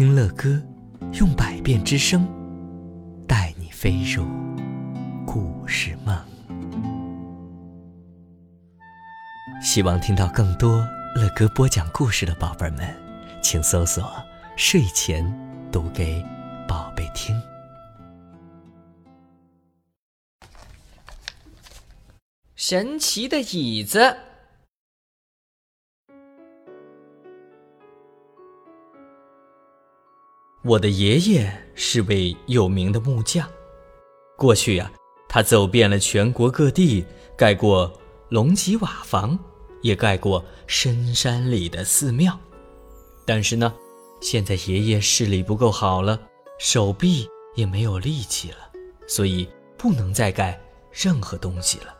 听乐歌，用百变之声，带你飞入故事梦。希望听到更多乐哥播讲故事的宝贝们，请搜索“睡前读给宝贝听”。神奇的椅子。我的爷爷是位有名的木匠，过去呀，他走遍了全国各地，盖过龙脊瓦房，也盖过深山里的寺庙。但是呢，现在爷爷视力不够好了，手臂也没有力气了，所以不能再盖任何东西了。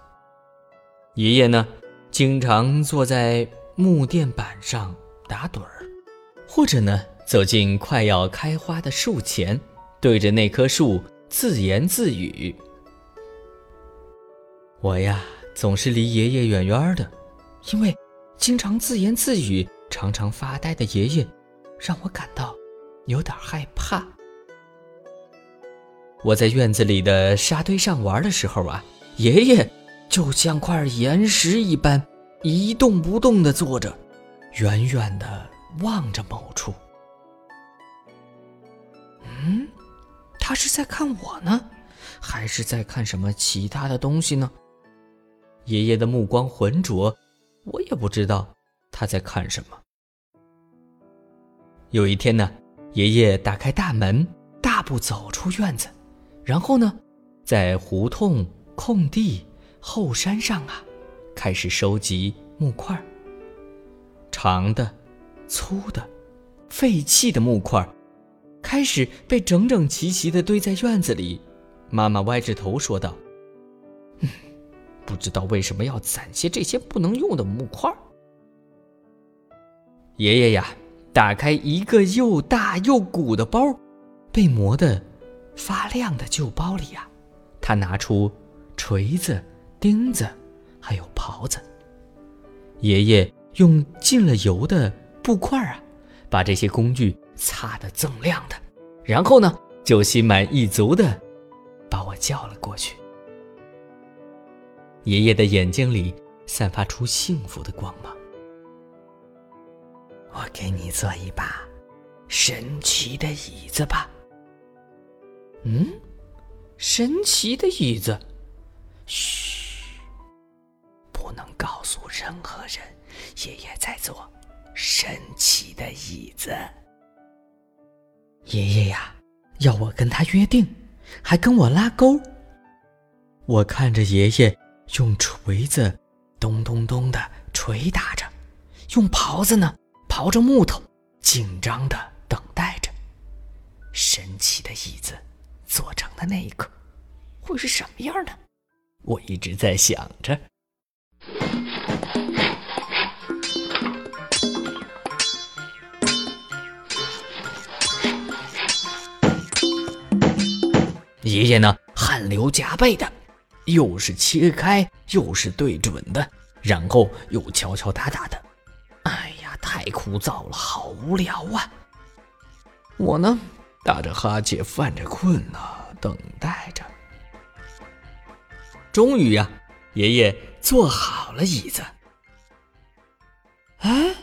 爷爷呢，经常坐在木垫板上打盹儿，或者呢。走进快要开花的树前，对着那棵树自言自语。我呀，总是离爷爷远远的，因为经常自言自语、常常发呆的爷爷，让我感到有点害怕。我在院子里的沙堆上玩的时候啊，爷爷就像块岩石一般，一动不动地坐着，远远地望着某处。他是在看我呢，还是在看什么其他的东西呢？爷爷的目光浑浊，我也不知道他在看什么。有一天呢，爷爷打开大门，大步走出院子，然后呢，在胡同、空地、后山上啊，开始收集木块。长的、粗的、废弃的木块。开始被整整齐齐地堆在院子里，妈妈歪着头说道：“嗯，不知道为什么要攒些这些不能用的木块。”爷爷呀，打开一个又大又鼓的包，被磨得发亮的旧包里呀，他拿出锤子、钉子，还有刨子。爷爷用浸了油的布块啊，把这些工具。擦得锃亮的，然后呢，就心满意足的把我叫了过去。爷爷的眼睛里散发出幸福的光芒。我给你做一把神奇的椅子吧。嗯，神奇的椅子，嘘，不能告诉任何人，爷爷在做神奇的椅子。爷爷呀，要我跟他约定，还跟我拉钩。我看着爷爷用锤子咚咚咚的捶打着，用刨子呢刨着木头，紧张的等待着。神奇的椅子做成的那一刻，会是什么样呢？我一直在想着。爷爷呢，汗流浃背的，又是切开，又是对准的，然后又敲敲打打的。哎呀，太枯燥了，好无聊啊！我呢，打着哈欠，犯着困呢，等待着。终于呀，爷爷做好了椅子。哎，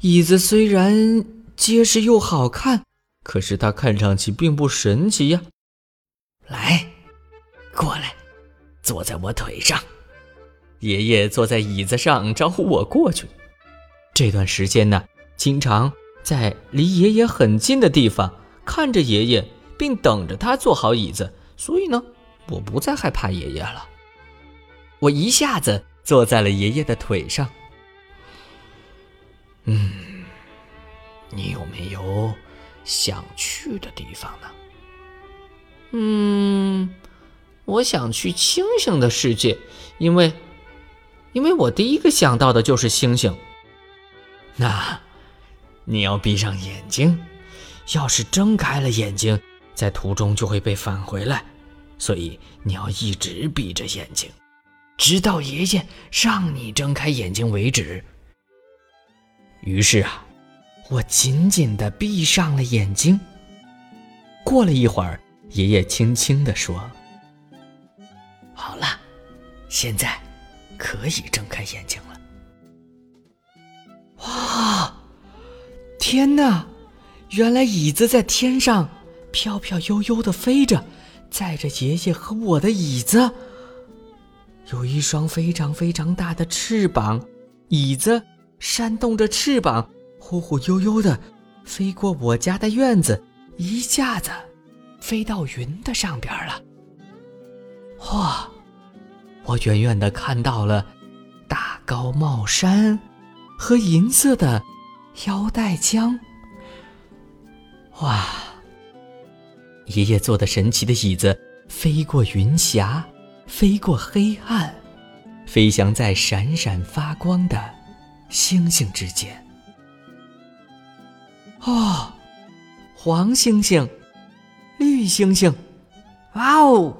椅子虽然结实又好看，可是它看上去并不神奇呀。来，过来，坐在我腿上。爷爷坐在椅子上招呼我过去。这段时间呢，经常在离爷爷很近的地方看着爷爷，并等着他坐好椅子。所以呢，我不再害怕爷爷了。我一下子坐在了爷爷的腿上。嗯，你有没有想去的地方呢？嗯，我想去星星的世界，因为，因为我第一个想到的就是星星。那，你要闭上眼睛，要是睁开了眼睛，在途中就会被返回来，所以你要一直闭着眼睛，直到爷爷让你睁开眼睛为止。于是啊，我紧紧地闭上了眼睛。过了一会儿，爷爷轻轻地说：“好了，现在可以睁开眼睛了。”哇！天哪！原来椅子在天上飘飘悠悠地飞着，载着爷爷和我的椅子。有一双非常非常大的翅膀，椅子扇动着翅膀，忽忽悠悠的飞过我家的院子，一下子飞到云的上边了。哇！我远远的看到了大高帽山和银色的腰带江。哇！爷爷坐的神奇的椅子飞过云霞，飞过黑暗，飞翔在闪闪发光的星星之间。哦，黄星星，绿星星，哇哦！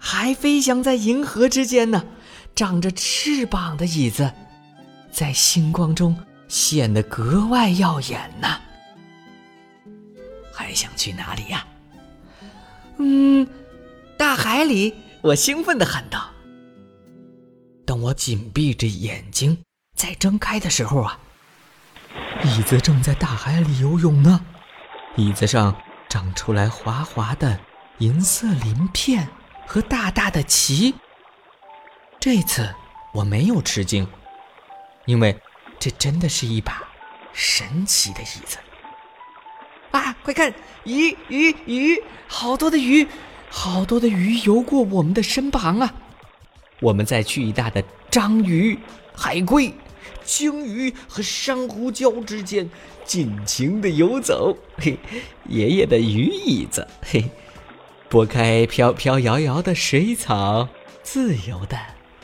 还飞翔在银河之间呢！长着翅膀的椅子，在星光中显得格外耀眼呢。还想去哪里呀？嗯，大海里！我兴奋的喊道。等我紧闭着眼睛再睁开的时候啊，椅子正在大海里游泳呢。椅子上长出来滑滑的银色鳞片和大大的鳍。这次我没有吃惊，因为这真的是一把神奇的椅子。啊！快看，鱼鱼鱼，好多的鱼，好多的鱼游过我们的身旁啊！我们在巨大的章鱼、海龟、鲸鱼和珊瑚礁之间尽情的游走。嘿，爷爷的鱼椅子，嘿，拨开飘飘摇摇的水草，自由的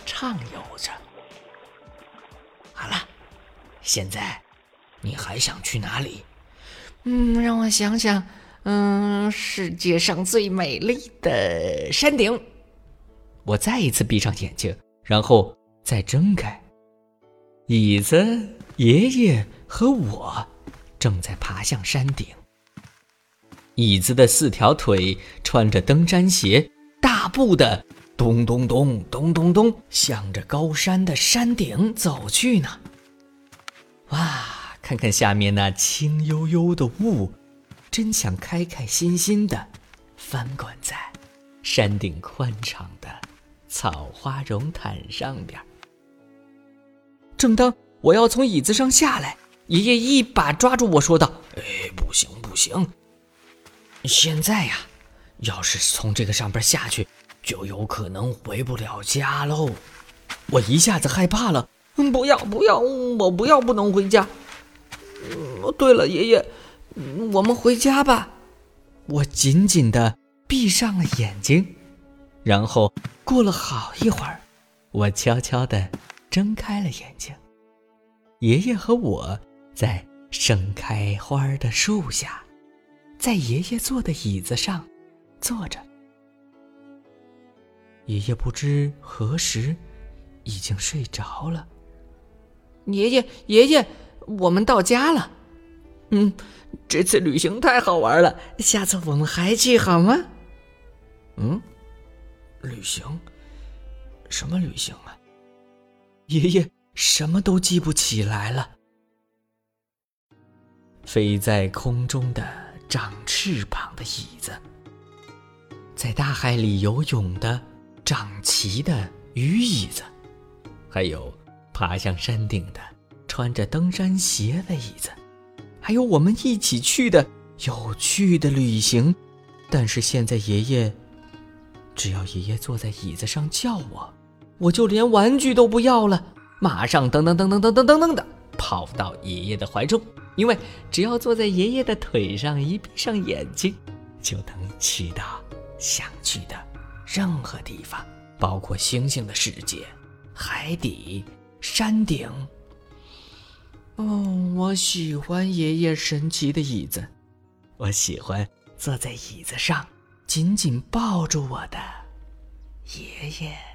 畅游着。好了，现在你还想去哪里？嗯，让我想想，嗯，世界上最美丽的山顶。我再一次闭上眼睛，然后再睁开。椅子、爷爷和我正在爬向山顶。椅子的四条腿穿着登山鞋，大步的咚咚咚咚咚咚向着高山的山顶走去呢。哇！看看下面那轻悠悠的雾，真想开开心心的翻滚在山顶宽敞的草花绒毯上边。正当我要从椅子上下来，爷爷一把抓住我说道：“哎，不行不行！现在呀，要是从这个上边下去，就有可能回不了家喽。”我一下子害怕了，“嗯不要不要，我不要不能回家。”哦，对了，爷爷，我们回家吧。我紧紧的闭上了眼睛，然后过了好一会儿，我悄悄的睁开了眼睛。爷爷和我在盛开花的树下，在爷爷坐的椅子上坐着。爷爷不知何时已经睡着了。爷爷，爷爷。我们到家了，嗯，这次旅行太好玩了，下次我们还去好吗？嗯，旅行？什么旅行啊？爷爷什么都记不起来了。飞在空中的长翅膀的椅子，在大海里游泳的长鳍的鱼椅子，还有爬向山顶的。穿着登山鞋的椅子，还有我们一起去的有趣的旅行。但是现在爷爷，只要爷爷坐在椅子上叫我，我就连玩具都不要了，马上噔噔噔噔噔噔噔噔的跑到爷爷的怀中。因为只要坐在爷爷的腿上，一闭上眼睛，就能去到想去的任何地方，包括星星的世界、海底、山顶。哦，我喜欢爷爷神奇的椅子，我喜欢坐在椅子上，紧紧抱住我的爷爷。